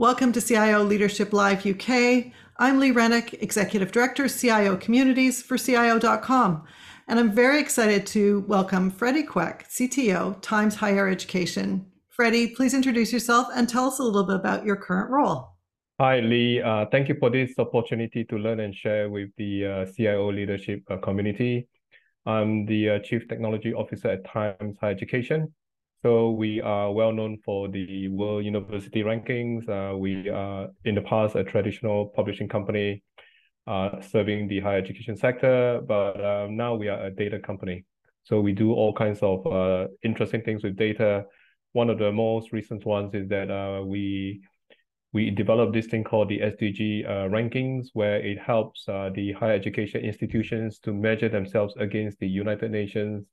Welcome to CIO Leadership Live UK. I'm Lee Rennick, Executive Director, CIO Communities for CIO.com. And I'm very excited to welcome Freddie Quek, CTO, Times Higher Education. Freddie, please introduce yourself and tell us a little bit about your current role. Hi, Lee. Uh, thank you for this opportunity to learn and share with the uh, CIO leadership uh, community. I'm the uh, Chief Technology Officer at Times Higher Education. So we are well known for the World University Rankings. Uh, we are in the past a traditional publishing company uh, serving the higher education sector, but uh, now we are a data company. So we do all kinds of uh, interesting things with data. One of the most recent ones is that uh, we we developed this thing called the SDG uh, rankings, where it helps the higher education institutions to measure themselves against the United Nations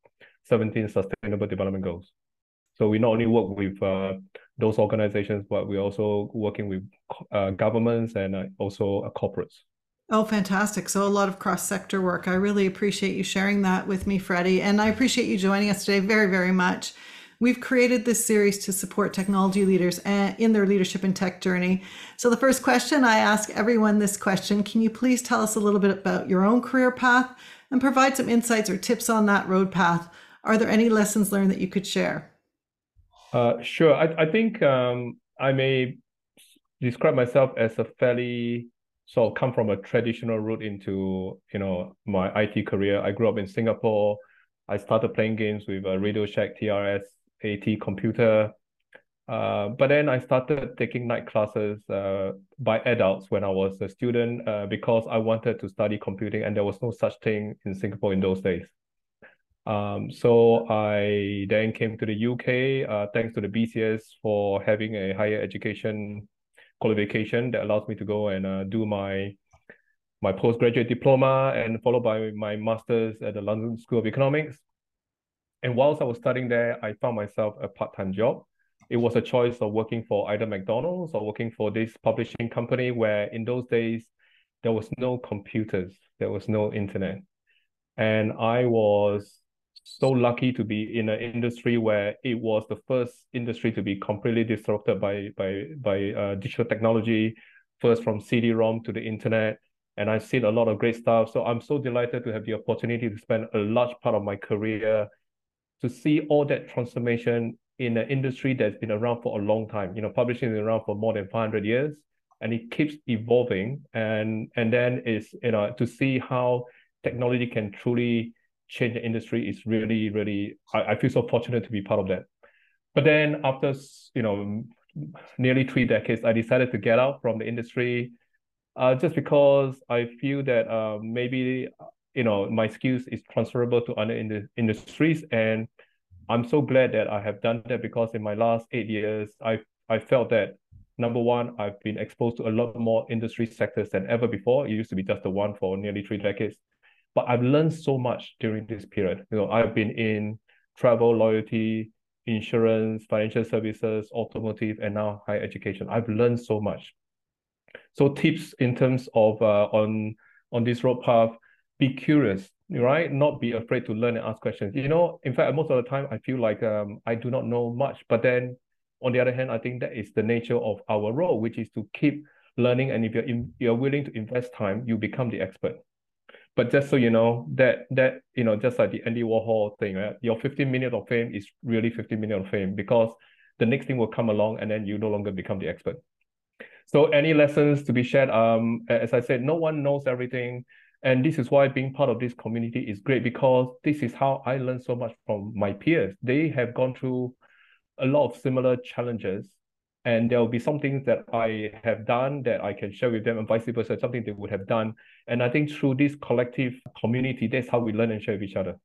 17 Sustainable Development Goals. So we not only work with uh, those organizations, but we're also working with uh, governments and uh, also uh, corporates. Oh, fantastic. So, a lot of cross sector work. I really appreciate you sharing that with me, Freddie. And I appreciate you joining us today very, very much. We've created this series to support technology leaders in their leadership and tech journey. So, the first question I ask everyone this question Can you please tell us a little bit about your own career path and provide some insights or tips on that road path? Are there any lessons learned that you could share? Uh, sure. I, I think um, I may describe myself as a fairly sort of come from a traditional route into you know my IT career. I grew up in Singapore. I started playing games with a Radio Shack TRS AT computer. Uh, but then I started taking night classes uh, by adults when I was a student uh, because I wanted to study computing, and there was no such thing in Singapore in those days. Um, so I then came to the UK, uh, thanks to the BCS for having a higher education qualification that allows me to go and uh, do my my postgraduate diploma and followed by my master's at the London School of Economics. And whilst I was studying there, I found myself a part-time job. It was a choice of working for either McDonald's or working for this publishing company where in those days there was no computers, there was no internet. And I was so lucky to be in an industry where it was the first industry to be completely disrupted by by by uh, digital technology, first from CD-ROM to the internet, and I've seen a lot of great stuff. So I'm so delighted to have the opportunity to spend a large part of my career to see all that transformation in an industry that's been around for a long time. You know, publishing is around for more than 500 years, and it keeps evolving. And and then is you know to see how technology can truly change the industry is really, really, I, I feel so fortunate to be part of that. But then after, you know, nearly three decades, I decided to get out from the industry uh, just because I feel that uh, maybe, you know, my skills is transferable to other in industries. And I'm so glad that I have done that because in my last eight years, I I felt that number one, I've been exposed to a lot more industry sectors than ever before. It used to be just the one for nearly three decades. But I've learned so much during this period. You know, I've been in travel, loyalty, insurance, financial services, automotive, and now higher education. I've learned so much. So tips in terms of uh, on on this road path, be curious, right? Not be afraid to learn and ask questions. You know, in fact, most of the time I feel like um, I do not know much, but then on the other hand, I think that is the nature of our role, which is to keep learning. And if you're in, you're willing to invest time, you become the expert. But just so you know, that that you know, just like the Andy Warhol thing, right? Your 15 minutes of fame is really 15 minutes of fame because the next thing will come along and then you no longer become the expert. So any lessons to be shared? Um, as I said, no one knows everything. And this is why being part of this community is great because this is how I learned so much from my peers. They have gone through a lot of similar challenges and there will be some things that I have done that I can share with them, and vice versa, something they would have done. And I think through this collective community, that's how we learn and share with each other.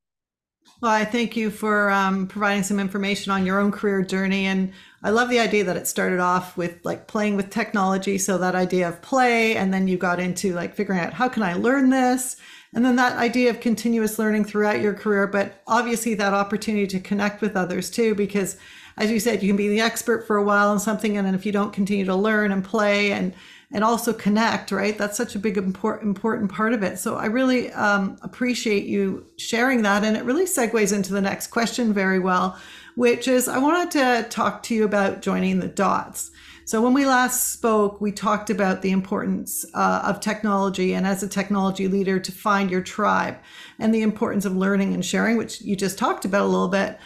Well, I thank you for um, providing some information on your own career journey. And I love the idea that it started off with like playing with technology. So that idea of play, and then you got into like figuring out how can I learn this? And then that idea of continuous learning throughout your career, but obviously that opportunity to connect with others too, because as you said, you can be the expert for a while on something, and then if you don't continue to learn and play and and also connect, right? That's such a big important important part of it. So I really um, appreciate you sharing that, and it really segues into the next question very well, which is I wanted to talk to you about joining the dots. So when we last spoke, we talked about the importance uh, of technology and as a technology leader to find your tribe and the importance of learning and sharing, which you just talked about a little bit.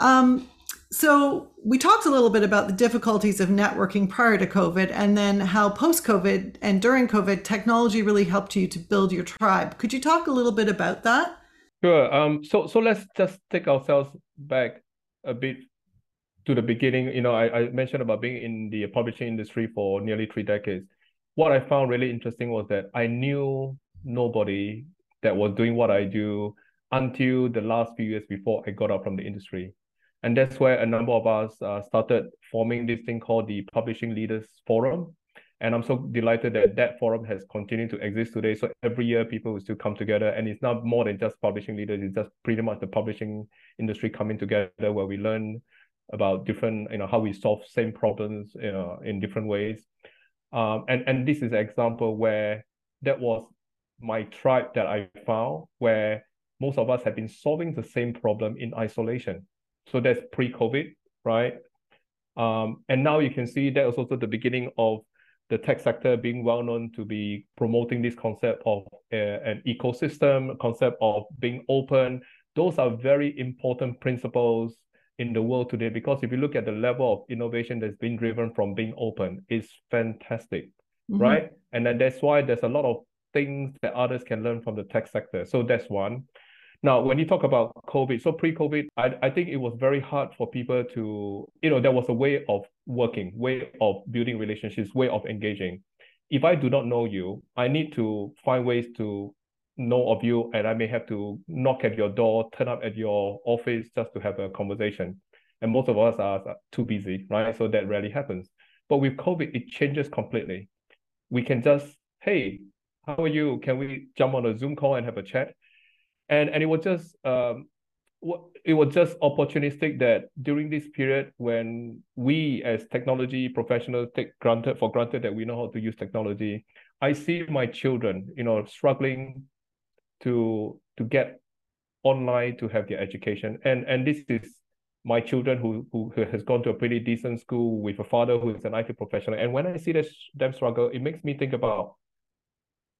Um, so we talked a little bit about the difficulties of networking prior to COVID and then how post COVID and during COVID, technology really helped you to build your tribe. Could you talk a little bit about that? Sure. Um, so so let's just take ourselves back a bit to the beginning. You know, I, I mentioned about being in the publishing industry for nearly three decades. What I found really interesting was that I knew nobody that was doing what I do until the last few years before I got out from the industry. And that's where a number of us uh, started forming this thing called the Publishing Leaders Forum. And I'm so delighted that that forum has continued to exist today. So every year people will still come together and it's not more than just publishing leaders. It's just pretty much the publishing industry coming together where we learn about different, you know, how we solve same problems, you know, in different ways. Um, and, and this is an example where that was my tribe that I found where most of us have been solving the same problem in isolation. So that's pre-COVID, right? Um, and now you can see that was also the beginning of the tech sector being well known to be promoting this concept of uh, an ecosystem, concept of being open. Those are very important principles in the world today because if you look at the level of innovation that's been driven from being open, it's fantastic, mm-hmm. right? And then that's why there's a lot of things that others can learn from the tech sector. So that's one. Now, when you talk about COVID, so pre-COVID, I, I think it was very hard for people to, you know, there was a way of working, way of building relationships, way of engaging. If I do not know you, I need to find ways to know of you, and I may have to knock at your door, turn up at your office just to have a conversation. And most of us are too busy, right? So that rarely happens. But with COVID, it changes completely. We can just, hey, how are you? Can we jump on a Zoom call and have a chat? And and it was just um, it was just opportunistic that during this period when we as technology professionals take granted for granted that we know how to use technology i see my children you know struggling to to get online to have their education. And and this is my children who, who who has gone to a pretty decent school with a father who is an IT professional. And when I see this, them struggle it makes me think about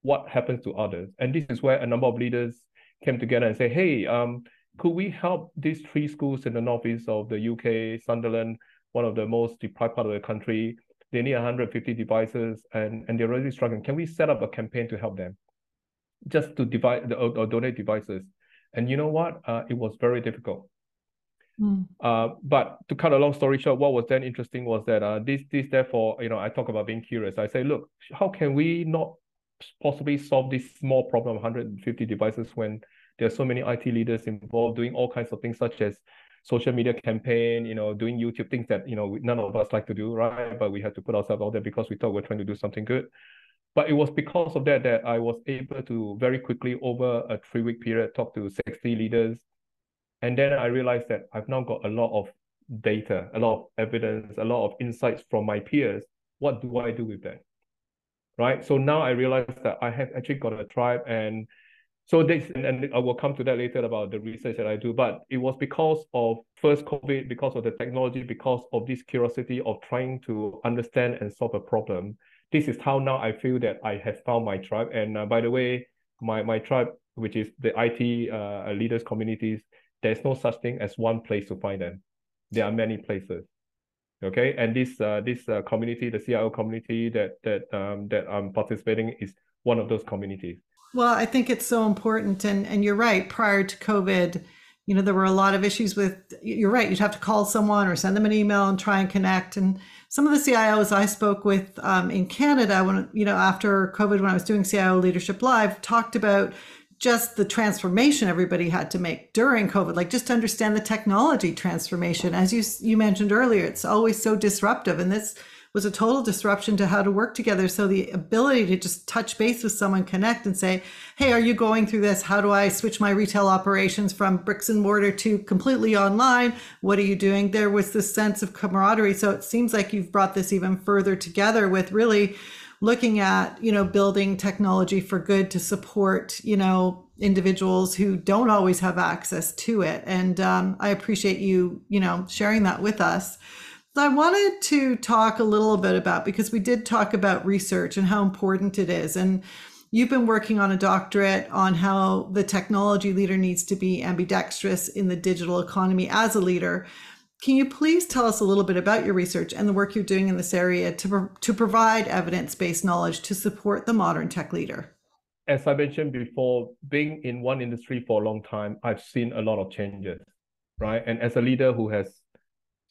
what happens to others. And this is where a number of leaders came together and say, hey, um, could we help these three schools in the northeast of the UK, Sunderland, one of the most deprived part of the country? They need 150 devices and, and they're really struggling. Can we set up a campaign to help them? Just to divide or, or donate devices. And you know what? Uh, it was very difficult. Mm. Uh, but to cut a long story short, what was then interesting was that uh, this, this therefore, you know, I talk about being curious. I say, look, how can we not possibly solve this small problem of 150 devices when there are so many IT leaders involved doing all kinds of things such as social media campaign, you know, doing YouTube things that, you know, none of us like to do, right? But we had to put ourselves out there because we thought we we're trying to do something good. But it was because of that that I was able to very quickly over a three week period talk to 60 leaders. And then I realized that I've now got a lot of data, a lot of evidence, a lot of insights from my peers. What do I do with that? Right? So now I realize that I have actually got a tribe and so this and I will come to that later about the research that I do, but it was because of first COVID, because of the technology, because of this curiosity of trying to understand and solve a problem. This is how now I feel that I have found my tribe. And uh, by the way, my my tribe, which is the IT uh, leaders communities, there's no such thing as one place to find them. There are many places okay and this uh, this uh, community the cio community that that um, that i'm participating is one of those communities. Well i think it's so important and and you're right prior to covid you know there were a lot of issues with you're right you'd have to call someone or send them an email and try and connect and some of the cios i spoke with um, in canada when you know after covid when i was doing cio leadership live talked about just the transformation everybody had to make during COVID, like just to understand the technology transformation. As you you mentioned earlier, it's always so disruptive, and this was a total disruption to how to work together. So the ability to just touch base with someone, connect, and say, "Hey, are you going through this? How do I switch my retail operations from bricks and mortar to completely online? What are you doing?" There was this sense of camaraderie. So it seems like you've brought this even further together with really looking at you know building technology for good to support you know individuals who don't always have access to it and um, i appreciate you you know sharing that with us I wanted to talk a little bit about because we did talk about research and how important it is. And you've been working on a doctorate on how the technology leader needs to be ambidextrous in the digital economy as a leader. Can you please tell us a little bit about your research and the work you're doing in this area to, to provide evidence based knowledge to support the modern tech leader? As I mentioned before, being in one industry for a long time, I've seen a lot of changes, right? And as a leader who has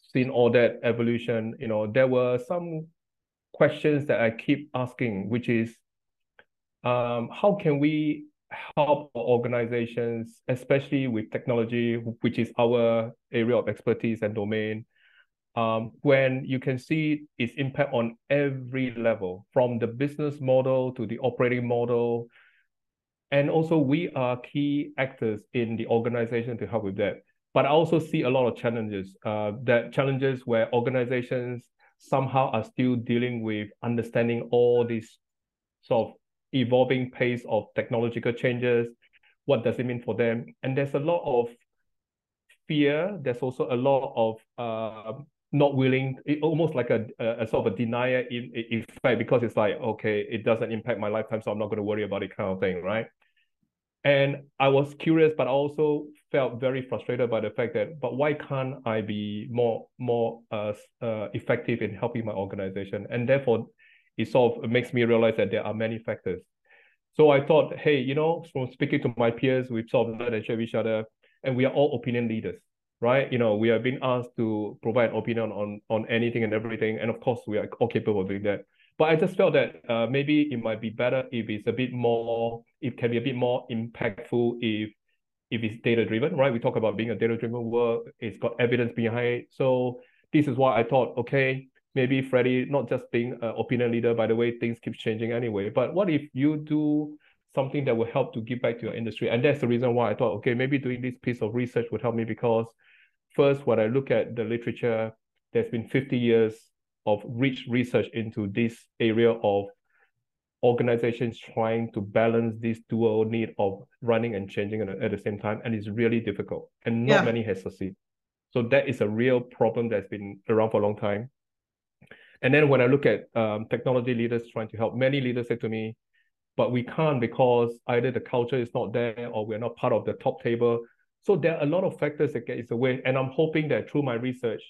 seen all that evolution, you know, there were some questions that I keep asking, which is um, how can we help organizations, especially with technology, which is our area of expertise and domain, um, when you can see its impact on every level, from the business model to the operating model. And also, we are key actors in the organization to help with that. But I also see a lot of challenges, uh, that challenges where organizations somehow are still dealing with understanding all these sort of evolving pace of technological changes. What does it mean for them? And there's a lot of fear. There's also a lot of uh, not willing, almost like a, a, sort of a denial effect because it's like, okay, it doesn't impact my lifetime, so I'm not going to worry about it kind of thing, right? And I was curious, but I also felt very frustrated by the fact that, but why can't I be more more uh, uh, effective in helping my organization? And therefore, it sort of makes me realize that there are many factors. So I thought, hey, you know, from speaking to my peers, we've sort of learned and share each other, and we are all opinion leaders, right? You know, we are being asked to provide opinion on on anything and everything, and of course, we are all capable of doing that. But I just felt that uh, maybe it might be better if it's a bit more, it can be a bit more impactful if if it's data driven, right? We talk about being a data driven work, it's got evidence behind it. So this is why I thought, okay, maybe Freddie not just being an opinion leader, by the way, things keep changing anyway. But what if you do something that will help to give back to your industry? And that's the reason why I thought, okay, maybe doing this piece of research would help me because first, when I look at the literature, there's been 50 years of rich research into this area of organizations trying to balance this dual need of running and changing at the same time. And it's really difficult. And not yeah. many has succeeded. So that is a real problem that's been around for a long time. And then when I look at um, technology leaders trying to help, many leaders say to me, but we can't because either the culture is not there or we're not part of the top table. So there are a lot of factors that get in the way. And I'm hoping that through my research,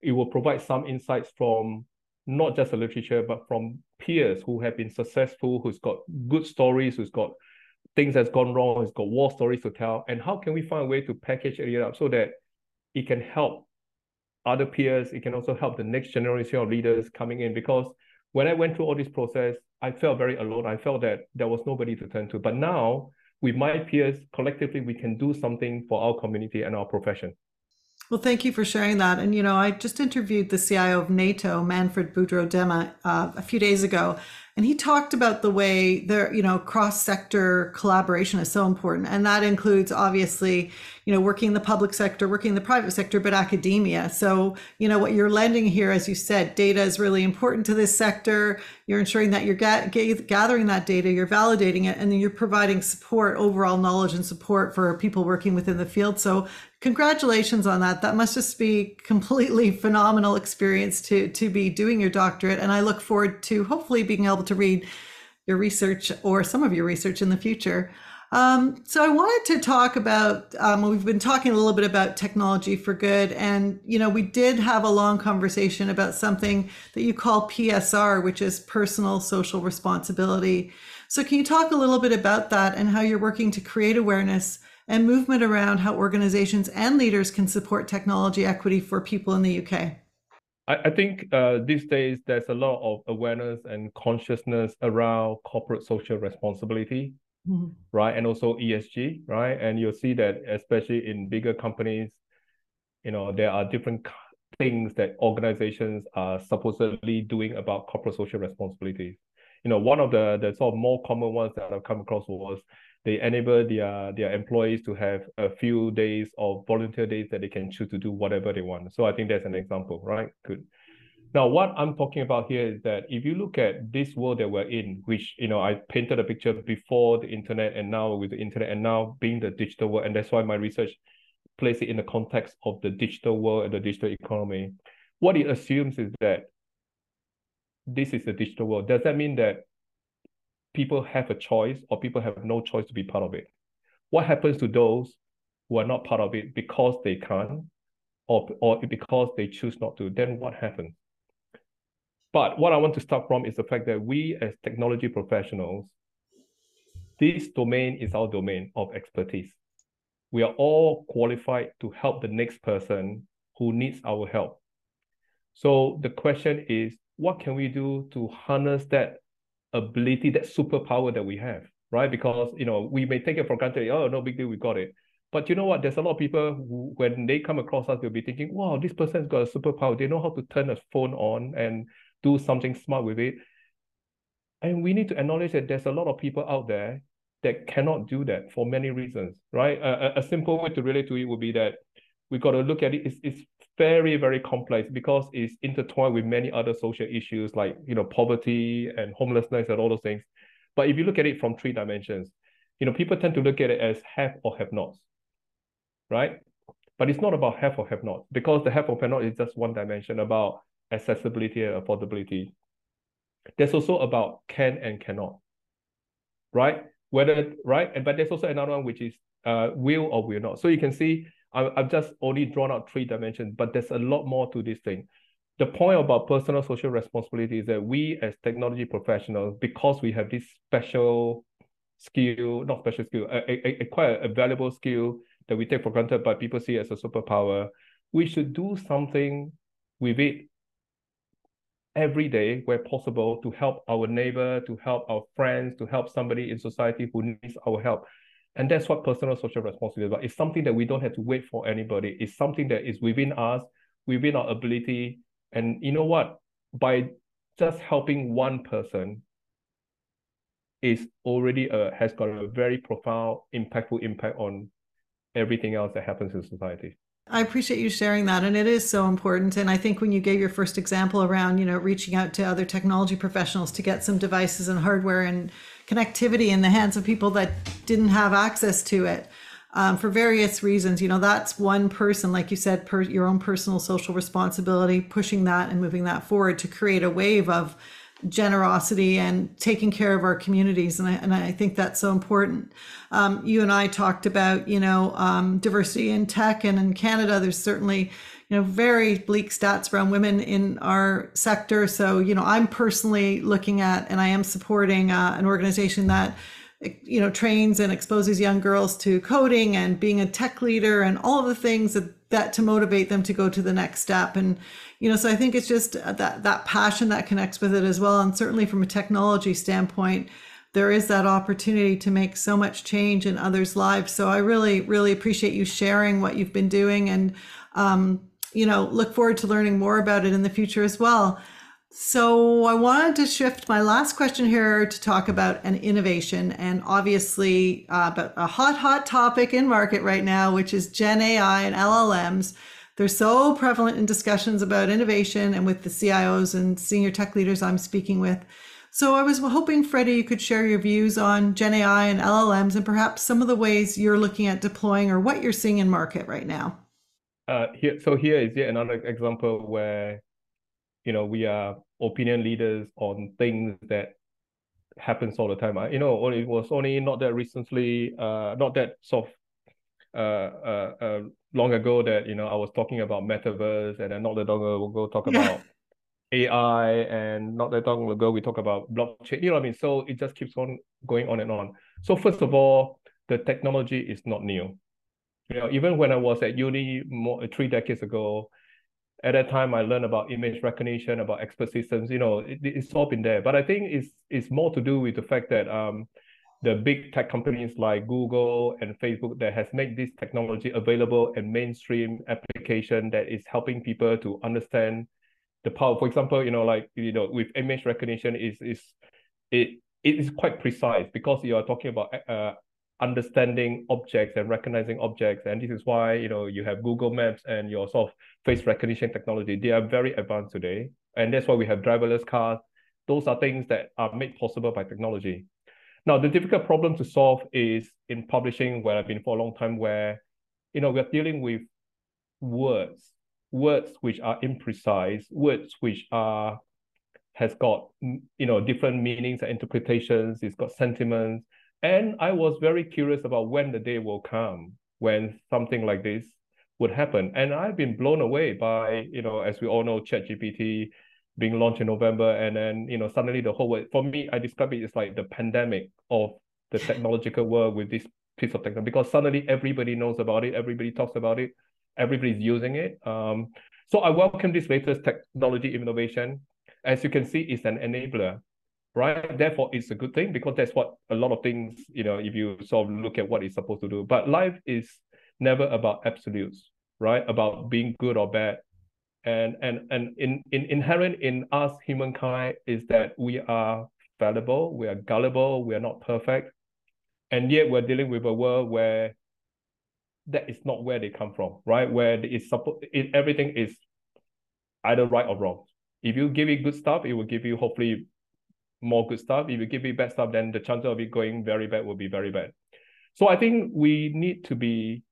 it will provide some insights from not just the literature, but from peers who have been successful, who's got good stories, who's got things that's gone wrong, who's got war stories to tell. And how can we find a way to package it up so that it can help other peers. It can also help the next generation of leaders coming in because when I went through all this process, I felt very alone. I felt that there was nobody to turn to. But now, with my peers, collectively, we can do something for our community and our profession. Well, thank you for sharing that. And, you know, I just interviewed the CIO of NATO, Manfred Boudreaux-Dehmer, uh, a few days ago, and he talked about the way there you know cross sector collaboration is so important and that includes obviously you know working in the public sector working in the private sector but academia. So you know what you're lending here as you said data is really important to this sector. You're ensuring that you're ga- gathering that data you're validating it and then you're providing support overall knowledge and support for people working within the field. So congratulations on that. That must just be completely phenomenal experience to to be doing your doctorate and i look forward to hopefully being able to read your research or some of your research in the future um, so I wanted to talk about. Um, we've been talking a little bit about technology for good, and you know we did have a long conversation about something that you call PSR, which is personal social responsibility. So can you talk a little bit about that and how you're working to create awareness and movement around how organizations and leaders can support technology equity for people in the UK? I, think uh, these days there's a lot of awareness and consciousness around corporate social responsibility, mm-hmm. right? And also ESG, right? And you'll see that especially in bigger companies, you know, there are different things that organizations are supposedly doing about corporate social responsibility. You know, one of the the sort of more common ones that I've come across was they enable their their employees to have a few days of volunteer days that they can choose to do whatever they want. So I think that's an example, right? Good. Now, what I'm talking about here is that if you look at this world that we're in, which you know I painted a picture before the internet and now with the internet and now being the digital world, and that's why my research places it in the context of the digital world and the digital economy. what it assumes is that this is a digital world. Does that mean that people have a choice or people have no choice to be part of it? What happens to those who are not part of it because they can't or, or because they choose not to? Then what happens? But what I want to start from is the fact that we as technology professionals, this domain is our domain of expertise. We are all qualified to help the next person who needs our help. So the question is, what can we do to harness that ability, that superpower that we have, right? Because you know we may take it for granted. Oh, no big deal, we got it. But you know what? There's a lot of people who, when they come across us, they'll be thinking, "Wow, this person's got a superpower. They know how to turn a phone on and do something smart with it." And we need to acknowledge that there's a lot of people out there that cannot do that for many reasons, right? A, a simple way to relate to it would be that we got to look at it. It's, it's very, very complex because it's intertwined with many other social issues like, you know, poverty and homelessness and all those things. But if you look at it from three dimensions, you know, people tend to look at it as have or have nots, right? But it's not about have or have not because the have or have not is just one dimension about accessibility and affordability. There's also about can and cannot, right? Whether right, and but there's also another one which is uh, will or will not. So you can see I've just only drawn out three dimensions, but there's a lot more to this thing. The point about personal social responsibility is that we as technology professionals, because we have this special skill, not special skill, a, a, a quite a valuable skill that we take for granted, but people see as a superpower, we should do something with it every day where possible to help our neighbor, to help our friends, to help somebody in society who needs our help. And that's what personal social responsibility is about. It's something that we don't have to wait for anybody. It's something that is within us, within our ability. And you know what? By just helping one person is already a, has got a very profound, impactful impact on everything else that happens in society. I appreciate you sharing that. And it is so important. And I think when you gave your first example around, you know, reaching out to other technology professionals to get some devices and hardware and connectivity in the hands of people that didn't have access to it um, for various reasons, you know, that's one person, like you said, per your own personal social responsibility, pushing that and moving that forward to create a wave of generosity and taking care of our communities. And I, and I think that's so important. Um, you and I talked about, you know, um, diversity in tech and in Canada, there's certainly, you know, very bleak stats around women in our sector. So, you know, I'm personally looking at, and I am supporting uh, an organization that, you know, trains and exposes young girls to coding and being a tech leader and all of the things that, that to motivate them to go to the next step. And, you know so i think it's just that that passion that connects with it as well. And certainly from a technology standpoint there is that opportunity to make so much change in others lives. So i really really appreciate you sharing what you've been doing. And um, you know look forward to learning more about it in the future as well so I wanted to shift my last question here to talk about an innovation and obviously uh, a hot, hot topic in market right now, which is Gen AI and LLMs. They're so prevalent in discussions about innovation and with the CIOs and senior tech leaders I'm speaking with. So I was hoping, Freddie, you could share your views on Gen AI and LLMs and perhaps some of the ways you're looking at deploying or what you're seeing in market right now. Uh, here, so here is yet another example where, you know, we are opinion leaders on things that happens all the time. I, You know, it was only not that recently, uh, not that sort of uh, uh, uh, long ago that you know I was talking about metaverse, and then not that long ago talk about AI, and not that long ago we talk about blockchain. You know what I mean? So it just keeps on going on and on. So first of all, the technology is not new. You know, even when I was at uni more three decades ago, at that time I learned about image recognition, about expert systems. You know, it, it's all been there. But I think it's it's more to do with the fact that um the big tech companies like Google and Facebook that has made this technology available and mainstream application that is helping people to understand the power. For example, you know, like you know, with image recognition is is it it is quite precise because you are talking about uh, understanding objects and recognizing objects, and this is why you know you have Google Maps and your sort of face recognition technology. They are very advanced today, and that's why we have driverless cars. Those are things that are made possible by technology. Now, the difficult problem to solve is in publishing, where I've been for a long time, where you know we're dealing with words, words which are imprecise, words which are has got you know different meanings and interpretations. It's got sentiments, and I was very curious about when the day will come when something like this would happen. And I've been blown away by you know as we all know ChatGPT being launched in November, and then you know suddenly the whole world. For me, I describe it as like the pandemic of the technological world with this piece of technology because suddenly everybody knows about it, everybody talks about it, everybody's using it. Um, so I welcome this latest technology innovation. As you can see, it's an enabler, right? Therefore, it's a good thing because that's what a lot of things, you know, if you sort of look at what it's supposed to do. But life is never about absolutes, right? About being good or bad. And and and in, in inherent in us humankind is that we are fallible, we are gullible, we are not perfect and yet we're dealing with a world where that is not where they come from, right? Where it's supposed it, everything is either right or wrong. If you give it good stuff, it will give you hopefully more good stuff. If you give it bad stuff, then the chance of it going very bad will be very bad. So I think we need to be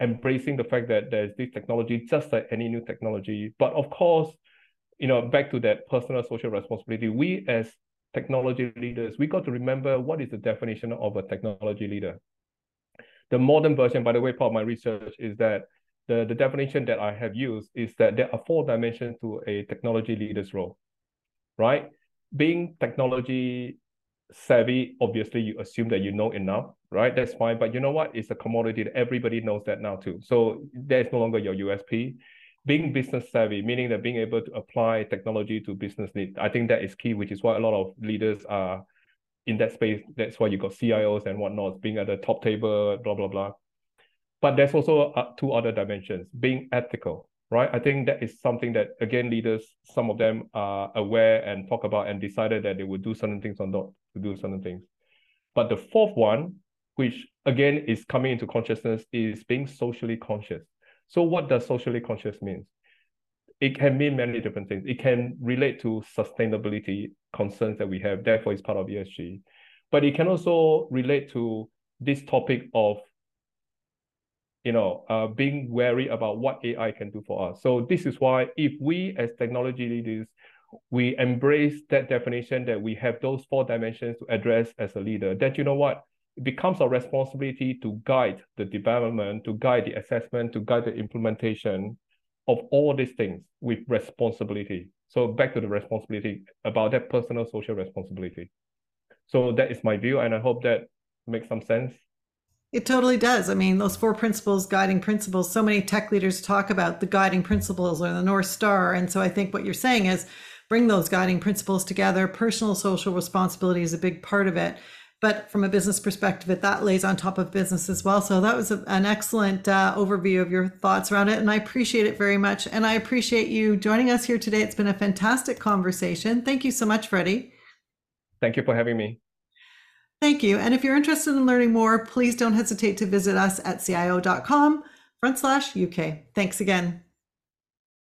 embracing the fact that there's this technology, just like any new technology. But of course, you know, back to that personal social responsibility, we as technology leaders, we got to remember what is the definition of a technology leader. The modern version, by the way, part of my research is that the, the definition that I have used is that there are four dimensions to a technology leader's role, right? Being technology savvy, obviously you assume that you know enough, right? That's fine. But you know what? It's a commodity that everybody knows that now too. So there's no longer your USP being business savvy, meaning that being able to apply technology to business needs. I think that is key, which is why a lot of leaders are in that space. That's why you got CIOs and whatnot, being at the top table, blah, blah, blah. But there's also uh, two other dimensions, being ethical, right? I think that is something that, again, leaders, some of them are aware and talk about and decided that they would do certain things or not to do certain things. But the fourth one, which again is coming into consciousness, is being socially conscious. So what does socially conscious mean? It can mean many different things. It can relate to sustainability concerns that we have, therefore it's part of ESG. But it can also relate to this topic of you know, uh, being wary about what AI can do for us. So this is why if we as technology leaders, we embrace that definition that we have those four dimensions to address as a leader, that you know what, it becomes our responsibility to guide the development, to guide the assessment, to guide the implementation of all these things with responsibility. So back to the responsibility about that personal social responsibility. So that is my view, and I hope that makes some sense. It totally does. I mean, those four principles, guiding principles, so many tech leaders talk about the guiding principles or the North Star. And so I think what you're saying is bring those guiding principles together. Personal social responsibility is a big part of it but from a business perspective, it that lays on top of business as well. So that was a, an excellent uh, overview of your thoughts around it, and I appreciate it very much. And I appreciate you joining us here today. It's been a fantastic conversation. Thank you so much, Freddie. Thank you for having me. Thank you. And if you're interested in learning more, please don't hesitate to visit us at cio.com front slash UK. Thanks again.